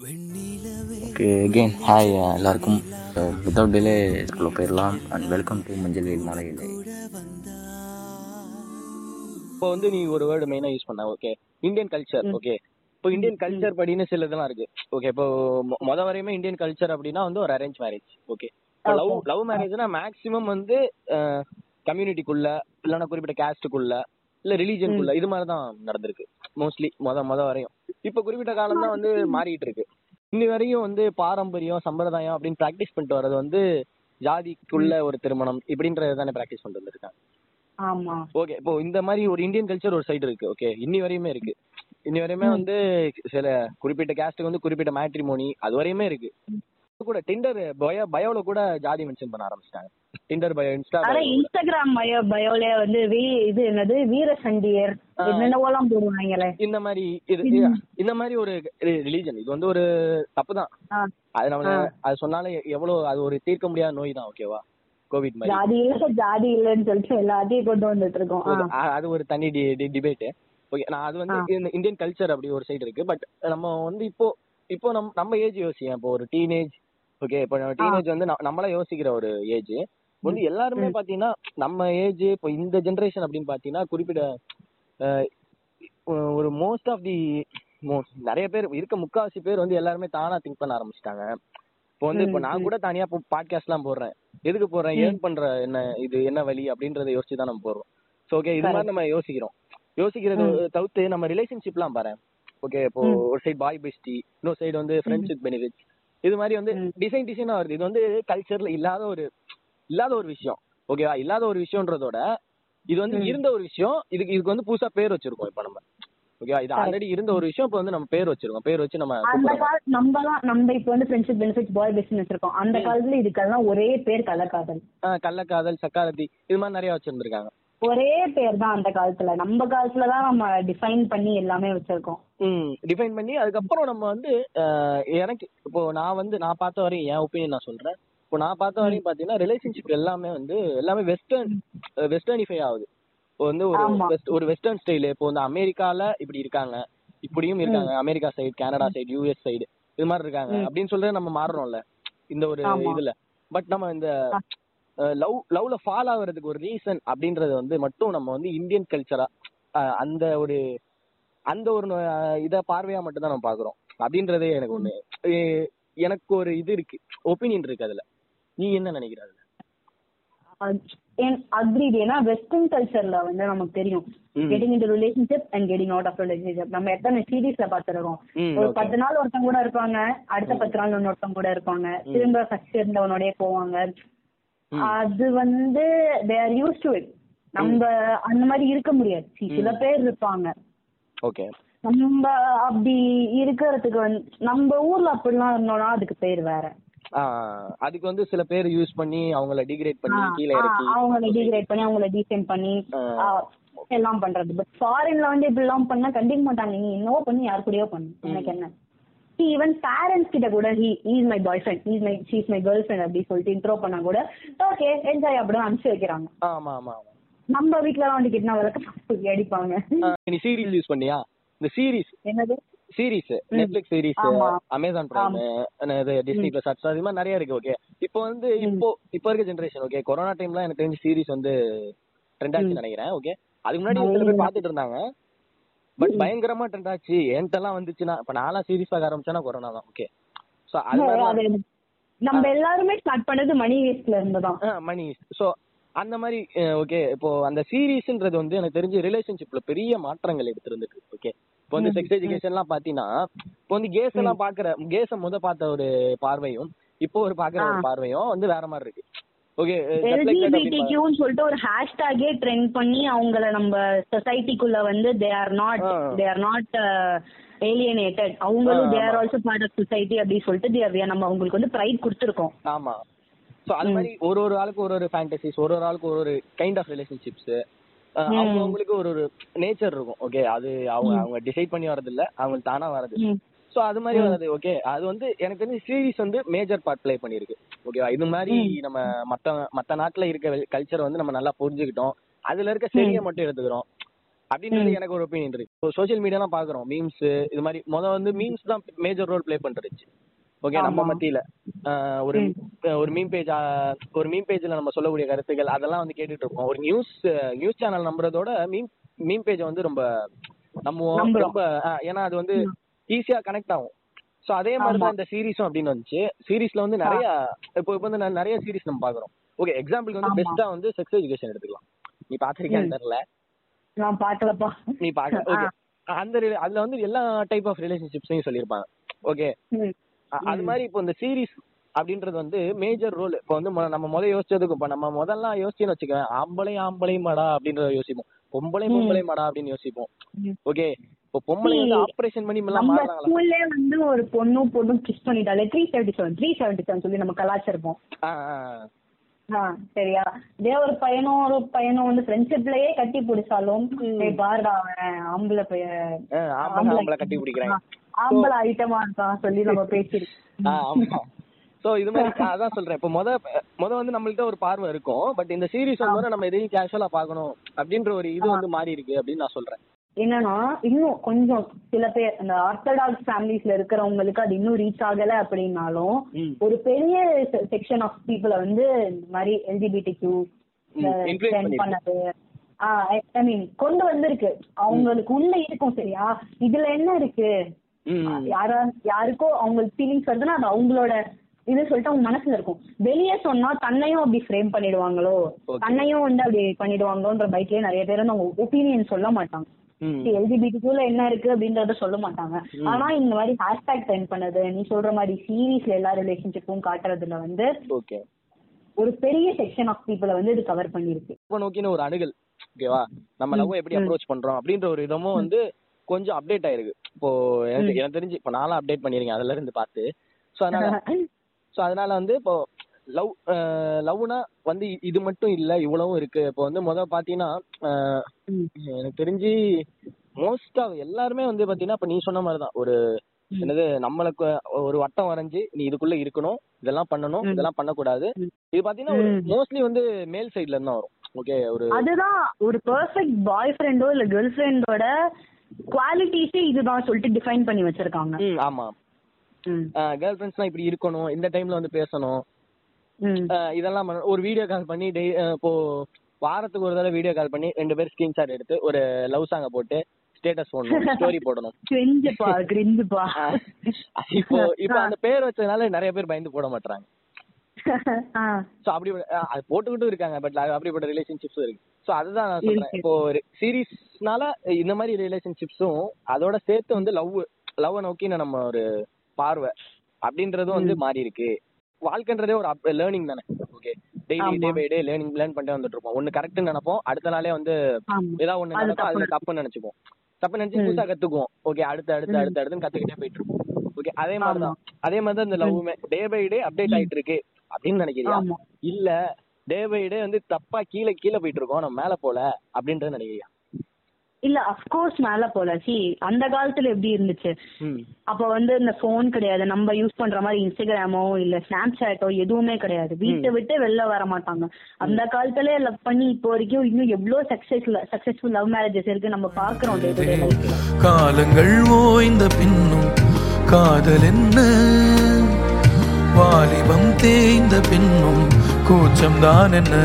Okay again hi எல்லாருக்கும். Without delay இதுக்குள்ள போயிடலாம். அண்ட் வெல்கம் டு மஞ்சள் வெயில் மலையிலே இப்போ வந்து நீ ஒரு வேர்டு மெயினா யூஸ் பண்ண ஓகே இந்தியன் கல்ச்சர் ஓகே இப்போ இந்தியன் கல்ச்சர் படின்னு சில இதெல்லாம் இருக்கு. ஓகே இப்போ மொத வரையுமே இந்தியன் கல்ச்சர் அப்படின்னா வந்து ஒரு அரேஞ்ச் மேரேஜ் ஓகே இப்போ லவ் லவ் மேரேஜ்னா மேக்ஸிமம் வந்து கம்யூனிட்டிக்குள்ள இல்லைன்னா குறிப்பிட்ட கேஸ்டுக்குள்ள இல்ல ரிலீஜனுக்குள்ள இது மாதிரி தான் நடந்திருக்கு. மோஸ்ட்லி மொத மொத வரையும். இப்போ குறிப்பிட்ட காலம் தான் வந்து மாறிட்டு இருக்கு. இன்னி வரையும் வந்து பாரம்பரியம் சம்பிரதாயம் அப்படின்னு பிராக்டிஸ் பண்ணிட்டு வர்றது வந்து ஜாதிக்குள்ள ஒரு திருமணம் இப்படின்றத தானே பிராக்டிஸ் பண்ணிட்டு வந்திருக்காங்க. ஆமா. ஓகே இப்போ இந்த மாதிரி ஒரு இந்தியன் கல்ச்சர் ஒரு சைடு இருக்கு. ஓகே இன்னி வரையுமே இருக்கு. இன்னி வரையுமே வந்து சில குறிப்பிட்ட கேஸ்ட்டுக்கு வந்து குறிப்பிட்ட மேட்ரிமோனி அது வரையுமே இருக்கு. கூட டிண்டர் பயோ பயோல கூட ஜாதி மென்ஷன் பண்ண ஆரம்பிச்சிட்டாங்க. டிண்டர் பயோ இன்ஸ்டா ஆனா இன்ஸ்டாகிராம் பயோ பயோல வந்து வீ- இது என்னது? வீர சண்டியர் என்னென்னவோலாம் போடுவாங்களே? இந்த மாதிரி இது இந்த மாதிரி ஒரு ரிலீஜன் இது வந்து ஒரு தப்பு தான். அது நம்ம அது சொன்னாலே எவ்வளவு அது ஒரு தீர்க்க முடியாத நோய் தான் ஓகேவா கோவிட் மாதிரி. ஜாதி இல்ல ஜாதி இல்லன்னு சொல்லிட்டு எல்லாத்தையும் கொண்டு வந்துட்டு இருக்கோம் அது ஒரு தனி டிபேட் ஓகே நான் அது வந்து இந்த இந்தியன் கல்ச்சர் அப்படி ஒரு சைடு இருக்கு. பட் நம்ம வந்து இப்போ இப்போ நம்ம நம்ம ஏஜ் யோசிக்கேன் இப்போ ஒரு டீனேஜ் ஓகே இப்போ டீனேஜ் வந்து நம்ம- நம்மளா யோசிக்கிற ஒரு ஏஜ் வந்து எல்லாருமே பாத்தீங்கன்னா நம்ம ஏஜ் இப்போ இந்த ஜெனரேஷன் அப்படின்னு பாத்தீங்கன்னா குறிப்பிட்ட ஒரு மோஸ்ட் ஆஃப் தி நிறைய பேர் இருக்க முக்காவாசி பேர் வந்து எல்லாருமே தானா திங்க் பண்ண ஆரம்பிச்சிட்டாங்க. இப்போ வந்து இப்போ நான் கூட தனியா இப்போ பாட்காஸ்ட்லாம் போடுறேன். எதுக்கு போடுறேன்? ஏர்ன் பண்ற என்ன இது என்ன வழி? அப்படின்றத யோசிச்சு தான் நம்ம போடுறோம். ஸோ ஓகே இது மாதிரி நம்ம யோசிக்கிறோம். யோசிக்கிறது தவிர்த்து நம்ம ரிலேஷன்ஷிப்லாம் பாரு ஓகே இப்போ ஒரு சைடு பாய் பெஸ்டி இன்னொரு சைடு வந்து ஃப்ரெண்ட்ஷிப் பெனிஃபிட்ஸ் இது மாதிரி வந்து டிசைன் டிசைனா வருது. இது வந்து கல்ச்சர்ல இல்லாத ஒரு இல்லாத ஒரு விஷயம். ஓகேவா இல்லாத ஒரு விஷயம்ன்றதோட இது வந்து இருந்த ஒரு விஷயம் இதுக்கு இதுக்கு வந்து புதுசா பேர் வச்சிருக்கோம் இப்போ நம்ம. ஓகேவா இது ஆல்ரெடி இருந்த ஒரு விஷயம் இப்போ வந்து நம்ம பேர் வச்சிருக்கோம். பேர் வச்சு நம்ம அந்த கால நம்மலாம் நம்ம இப்ப வந்து ஃப்ரெண்ட்ஷிப் பெனிஃபிட்ஸ் பாய் பிசினஸ் இருக்கோம் அந்த காலத்துல இதுக்கெல்லாம் ஒரே பேர் கள்ளக்காதல். கள்ளக்காதல் சக்காரத்தி இது மாதிரி நிறைய வச்சிருந்திருக்காங்க. ஒரே பேர் தான் அந்த காலத்துல. நம்ம காலத்துல தான் நம்ம டிஃபைன் பண்ணி எல்லாமே வச்சிருக்கோம். ம் டிஃபைன் பண்ணி அதுக்கப்புறம் நம்ம வந்து எனக்கு இப்போ நான் வந்து நான் பார்த்த வரையும் என் ஒப்பீனியன் நான் சொல்றேன். இப்போ நான் பார்த்த வரையும் பாத்தீங்கன்னா ரிலேஷன்ஷிப் எல்லாமே வந்து எல்லாமே வெஸ்டர்ன் வெஸ்டர்னிஃபை ஆகுது. இப்போ வந்து ஒரு ஒரு வெஸ்டர்ன் ஸ்டைல் இப்போ வந்து அமெரிக்கால இப்படி இருக்காங்க. இப்படியும் இருக்காங்க. America side Canada side US side இது மாதிரி இருக்காங்க. அப்படின்னு சொல்லிட்டு நம்ம மாறுறோம்ல. இந்த ஒரு. இதுல. பட் நம்ம இந்த லவ் லவ்ல ஃபால் ஆகுறதுக்கு ஒரு ரீசன் அப்படின்றது வந்து மட்டும் நம்ம வந்து இந்தியன் கல்ச்சரா அந்த ஒரு அந்த ஒரு இத பார்வையா மட்டும் தான் நம்ம பாக்குறோம் அப்படின்றதே எனக்கு ஒண்ணு எனக்கு ஒரு இது இருக்கு. ஒப்பீனியன் இருக்கு அதுல. நீ என்ன நினைக்கிற அதுல? அக்ரிட் ஏன்னா வெஸ்டர்ன் கல்ச்சர்ல வந்து நமக்கு தெரியும். Getting into relationship and getting out of relationship நம்ம எத்தனை சீரீஸ்ல பாத்துருக்கோம்? ஒரு. பத்து நாள் ஒருத்தங்க கூட இருப்பாங்க. அடுத்த பத்து நாள் இன்னொருத்தவங்க கூட இருப்பாங்க. திரும்ப ஃபர்ஸ்ட் இருந்தவனோடய போவாங்க. அது வந்து they are used to it நம்ம அந்த மாதிரி இருக்க முடியாது. சில பேர் இருப்பாங்க. ஓகே. நம்ம அப்படி இருக்கிறதுக்கு வந்து நம்ம ஊர்ல அப்படிலாம் இருந்தோம்னா அதுக்கு பேர் வேற. அதுக்கு வந்து சில பேர் யூஸ் பண்ணி அவங்கள டிகிரேட் பண்ணி கீழே இறக்கி அவங்கள டிகிரேட் பண்ணி அவங்கள டீசென்ட் பண்ணி எல்லாம் பண்றது. பட் ஃபாரின்ல வந்து இப்படி எல்லாம் பண்ணா கண்டிக்க மாட்டாங்க. நீ என்னவோ பண்ணி யாரு கூடயோ பண்ணு. எனக்கு என்ன? ஈவன் பேரண்ட்ஸ் கிட்ட கூட he is my boyfriend is my she's my girlfriend அப்படி சொல்லிட்டு இன்ட்ரோ பண்ணா கூட ஓகே என்ஜாய் அப்படி அனுப்பிச்சு வைக்கிறாங்க. ஆமா ஆமா நம்ம வீட்ல எல்லாம் வந்து கிட்னா வளர்க்க அடிப்பாங்க. நீ சீரிஸ் யூஸ் பண்ணியா? இந்த சீரிஸ் என்னது? Series Netflix series. Amazon Prime Disney plus Hotstar இது மாதிரி நிறைய இருக்கு ஓகே இப்போ வந்து இப்போ இப்போ இருக்க ஜெனரேஷன் ஓகே கொரோனா டைம்ல எனக்கு தெரிஞ்சு சீரிஸ் வந்து ட்ரெண்ட் ஆச்சு நினைக்கிறேன் ஓகே அதுக்கு முன்னாடி சில பேர் பார்த்துட்டு இருந்தாங்க. பட் பயங்கரமா ட்ரெண்ட் ஆச்சு. என்கிட்டலாம் வந்துச்சுன்னா இப்ப நான்லாம் சீரிஸ் பார்க்க ஆரம்பிச்சேன்னா கொரோனா தான் ஓகே சோ அது நம்ம எல்லாருமே ஸ்டார்ட் பண்ணது மணி வேஸ்ட்ல இருந்து தான். மணி சோ அந்த மாதிரி ஓகே இப்போ அந்த சீரீஸ்ன்றது வந்து எனக்கு தெரிஞ்சு ரிலேஷன்ஷிப்ல பெரிய மாற்றங்கள் எடுத்திருந்துட்டு ஓகே இப்போ வந்து செக்ஸ் எஜுகேஷன்லாம் பாத்தீங்கன்னா இப்போ வந்து கேஸ் எல்லாம் பாக்குற கேஸ முத பார்த்த ஒரு பார்வையும் இப்போ ஒரு பாக்குற ஒரு பார்வையும் வந்து வேற மாதிரி இருக்கு. ஓகே சொல்லிட்டு ஒரு ஹேஷ்டேகே ட்ரெண்ட் பண்ணி அவங்கள நம்ம சொசைட்டிக்குள்ள வந்து they are not. They are not alienated அவங்களும் they are also part of society அப்படி சொல்லிட்டு நம்ம அவங்களுக்கு வந்து ப்ரைட் கொடுத்துருக்கோம். ஆமா. சோ அது மாதிரி ஒரு ஒரு ஆளுக்கு ஒரு ஒரு ஃபேண்டசிஸ் ஒரு ஒரு ஆளுக்கு ஒரு ஒரு கைண்ட் ஆஃப் ரிலேஷன்ஷிப்ஸ் அவங்க அவங்களுக்கு ஒரு ஒரு நேச்சர் இருக்கும். ஓகே அது அவங்க அவங்க டிசைட் பண்ணி வரது இல்ல அவங்க தானா வரது சோ அது மாதிரி வருது ஓகே அது வந்து எனக்கு தெரிஞ்சு சீரிஸ் வந்து மேஜர் பார்ட் ப்ளே பண்ணிருக்கு ஓகேவா இது மாதிரி நம்ம மத்த மத்த நாட்டுல இருக்க கல்ச்சர் வந்து நம்ம நல்லா புரிஞ்சுக்கிட்டோம். அதுல இருக்க சரியை மட்டும் எடுத்துக்கிறோம். அப்படின்றது எனக்கு ஒரு ஒப்பீனியன் இருக்கு. சோஷியல் மீடியாலாம் பாக்குறோம் மீம்ஸ் இது மாதிரி முத வந்து மீம்ஸ் தான் மேஜர் ரோல் ப்ளே பண்றச்சு ஓகே நம்ம. மத்தியில ஒரு ஒரு மீம் பேஜ் ஒரு மீம் பேஜ்ல நம்ம சொல்லக்கூடிய கருத்துக்கள் அதெல்லாம் வந்து கேட்டுட்டு இருப்போம். ஒரு நியூஸ் நியூஸ் சேனல் நம்புறதோட மீம் மீம் பேஜ் வந்து ரொம்ப நம்புவோம். ரொம்ப ஏன்னா அது வந்து ஈஸியா கனெக்ட் ஆகும். சோ அதே மாதிரி தான் இந்த சீரிஸும் அப்படின்னு வந்துச்சு. சீரிஸ்ல வந்து நிறைய இப்போ இப்போ வந்து நிறைய சீரிஸ் நம்ம பாக்குறோம் ஓகே எக்ஸாம்பிளுக்கு வந்து. பெஸ்டா வந்து செக்ஸ் எஜுகேஷன் எடுத்துக்கலாம். நீ பாத்திருக்கியான்னு தெரியல. நான் பாக்கலப்பா நீ பாக்க ஓகே அந்த அதுல வந்து எல்லா டைப் ஆஃப் ரிலேஷன்ஷிப்ஸையும் சொல்லியிருப்பாங்க. ஓகே. அது மாதிரி இப்போ இந்த சீரிஸ் அப்படின்றது வந்து மேஜர் ரோல் இப்போ வந்து நம்ம முத யோசிச்சதுக்கு இப்போ நம்ம முதல்ல யோசிச்சுன்னு வச்சுக்கவேன் ஆம்பளை ஆம்பளை மடா அப்படின்றத யோசிப்போம். பொம்பளை பொம்பளை மடா அப்படின்னு யோசிப்போம். ஓகே இப்போ பொம்பளை வந்து ஆபரேஷன் பண்ணி எல்லாம் ஸ்கூல்லே வந்து ஒரு பொண்ணும் பொண்ணும் kiss பண்ணிட்டாலே three seventy seven three seventy seven சொல்லி நம்ம கலாச்சிருப்போம் ஆ, சரியா. இதே ஒரு பையனும் ஒரு பையனும் வந்து ஃப்ரெண்ட்ஷிப்லயே கட்டி பிடிச்சாலும் பாருடா அவன் ஆம்பளை பையன் ஆம்பளை கட்டி பிடிக்கிறாங்க. ஆம்பளை ஐட்டமா இருக்கான் சொல்லி நம்ம பேசிருக்கோம் சோ இது மாதிரி அதான் சொல்றேன். இப்போ முத முத வந்து நம்மள்ட்ட ஒரு பார்வை இருக்கும். பட் இந்த சீரிஸ் வந்து நம்ம எதையும் கேஷுவலா பார்க்கணும் அப்படின்ற ஒரு இது வந்து மாறி இருக்கு அப்படின்னு நான் சொல்றேன். என்னன்னா இன்னும் கொஞ்சம் சில பேர் இந்த ஆர்த்தடாக்ஸ் ஃபேமிலிஸ்ல இருக்கிறவங்களுக்கு அது இன்னும் ரீச் ஆகல அப்படின்னாலும். ஒரு பெரிய செக்ஷன் ஆஃப் பீப்புள வந்து இந்த மாதிரி எல்ஜிபிடி கியூ. பண்ணது ஐ மீன் கொண்டு வந்திருக்கு அவங்களுக்கு உள்ள இருக்கும் சரியா இதுல என்ன இருக்கு. யாரா யாருக்கோ அவங்களுக்கு ஃபீலிங்ஸ் வருதுன்னா அது அவங்களோட இது சொல்லிட்டு அவங்க மனசுல இருக்கும் வெளியே சொன்னா தன்னையும் அப்படி ஃப்ரேம் பண்ணிடுவாங்களோ. தன்னையும் வந்து அப்படி பண்ணிடுவாங்களோன்ற பைக்லயே நிறைய பேர் வந்து அவங்க ஒப்பீனியன் சொல்ல மாட்டாங்க. எல்ஜிபிடிக்குள்ள என்ன இருக்கு அப்படின்றத சொல்ல மாட்டாங்க. ஆனா இந்த மாதிரி ஹேஷ்டேக் ட்ரெண்ட் பண்ணது நீ சொல்ற மாதிரி சீரீஸ்ல எல்லா ரிலேஷன்ஷிப்பும் காட்டுறதுல வந்து ஓகே. ஒரு பெரிய செக்ஷன் ஆஃப் பீப்புளை வந்து இது கவர் பண்ணிருக்கு. இப்போ நோக்கின ஒரு அணுகல் ஓகேவா நம்ம லவ் எப்படி அப்ரோச் பண்றோம் அப்படின்ற ஒரு இதமும் வந்து கொஞ்சம் அப்டேட் ஆயிருக்கு. இப்போ எனக்கு எனக்கு தெரிஞ்சு இப்போ நானும் அப்டேட் பண்ணிருக்கேன் அதுல இருந்து பார்த்து. ஸோ அதனால ஸோ அதனால வந்து இப்போ லவ் லவ்னா வந்து இது மட்டும் இல்ல இவ்வளவும் இருக்கு. இப்போ வந்து முத பாத்தீங்கன்னா. எனக்கு தெரிஞ்சு மோஸ்ட் ஆஃப் எல்லாருமே வந்து பாத்தீங்கன்னா இப்ப நீ சொன்ன மாதிரி தான் ஒரு என்னது நம்மளுக்கு ஒரு வட்டம் வரைஞ்சு நீ இதுக்குள்ள இருக்கணும் இதெல்லாம் பண்ணணும் இதெல்லாம் பண்ணக்கூடாது. இது பாத்தீங்கன்னா மோஸ்ட்லி வந்து மேல் சைடுல இருந்து வரும். ஓகே ஒரு அதுதான் ஒரு பெர்ஃபெக்ட் பாய் ஃப்ரெண்டோ இல்ல கேர்ள் ஃப்ரெண்டோட குவாலிட்டிஸே இதுதான் சொல்லிட்டு டிஃபைன் பண்ணி வச்சிருக்காங்க. ஆமா. கேர்ள் ஃப்ரெண்ட்ஸ்லாம் இப்படி இருக்கணும் இந்த டைம்ல வந்து பேசணும். இதெல்லாம் பண்ணணும். ஒரு வீடியோ கால் பண்ணி டெய் இப்போ வாரத்துக்கு ஒரு தடவை வீடியோ கால் பண்ணி ரெண்டு பேர் ஸ்கிரீன்ஷாட் எடுத்து ஒரு லவ் சாங்க போட்டு ஸ்டேட்டஸ் போடணும் ஸ்டோரி போடணும். கிரிஞ்சுப்பா கிரிஞ்சுப்பா அஹ் இப்போ இப்போ அந்த பேர் வச்சதுனால நிறைய பேர் பயந்து போட மாட்டாங்க. சோ அப்படி அது போட்டுக்கிட்டும் இருக்காங்க பட் அப்படிப்பட்ட ரிலேஷன்ஷிப்ஸும் இருக்கு. சோ அதுதான் நான் சொல்றேன். இப்போ சீரீஸ்னால இந்த மாதிரி ரிலேஷன்ஷிப்ஸும் அதோட சேர்த்து வந்து லவ் லவ் நோக்கி நம்ம ஒரு பார்வை அப்படின்றதும் வந்து மாறி இருக்கு வாழ்க்கைன்றதே ஒரு லேர்னிங் தானே. Okay daily. Day by day learning learn பண்ணிட்டு வந்துட்டு இருப்போம். ஒன்னு கரெக்ட் நினைப்போம் அடுத்த நாளே வந்து. ஏதாவது ஒண்ணு நடக்கும் அதுல தப்புன்னு. நினைச்சுப்போம். தப்பு நினைச்சு புதுசா கத்துக்குவோம். ஓகே அடுத்து அடுத்து அடுத்து அடுத்துன்னு கத்துக்கிட்டே போயிட்டு இருப்போம். ஓகே அதே மாதிரிதான் அதே மாதிரி தான் இந்த லவ்வுமே டே பை டே அப்டேட் ஆயிட்டு இருக்கு அப்படின்னு நினைக்கிறியா. இல்ல டே பை டே வந்து தப்பா கீழே கீழே போயிட்டு இருக்கோம் நம்ம மேல போல அப்படின்றது நினைக்கிறியா? இல்ல அஃப்கோர்ஸ் மேல போல. சி அந்த காலத்துல எப்படி இருந்துச்சு? அப்ப வந்து இந்த போன் கிடையாது. நம்ம யூஸ் பண்ற மாதிரி இன்ஸ்டாகிராமோ இல்ல ஸ்னாப் சாட்டோ எதுவுமே கிடையாது. வீட்டை விட்டு வெளில வர மாட்டாங்க. அந்த காலத்துல லவ் பண்ணி இப்போ வரைக்கும் இன்னும் எவ்வளவு சக்சஸ் சக்சஸ்ஃபுல் லவ் மேரேஜஸ் இருக்கு நம்ம பாக்குறோம் காலங்கள் ஓய்ந்த பின்னும் காதல் என்ன? வாலிபம் தேய்ந்த பின்னும் கூச்சம்தான் என்ன?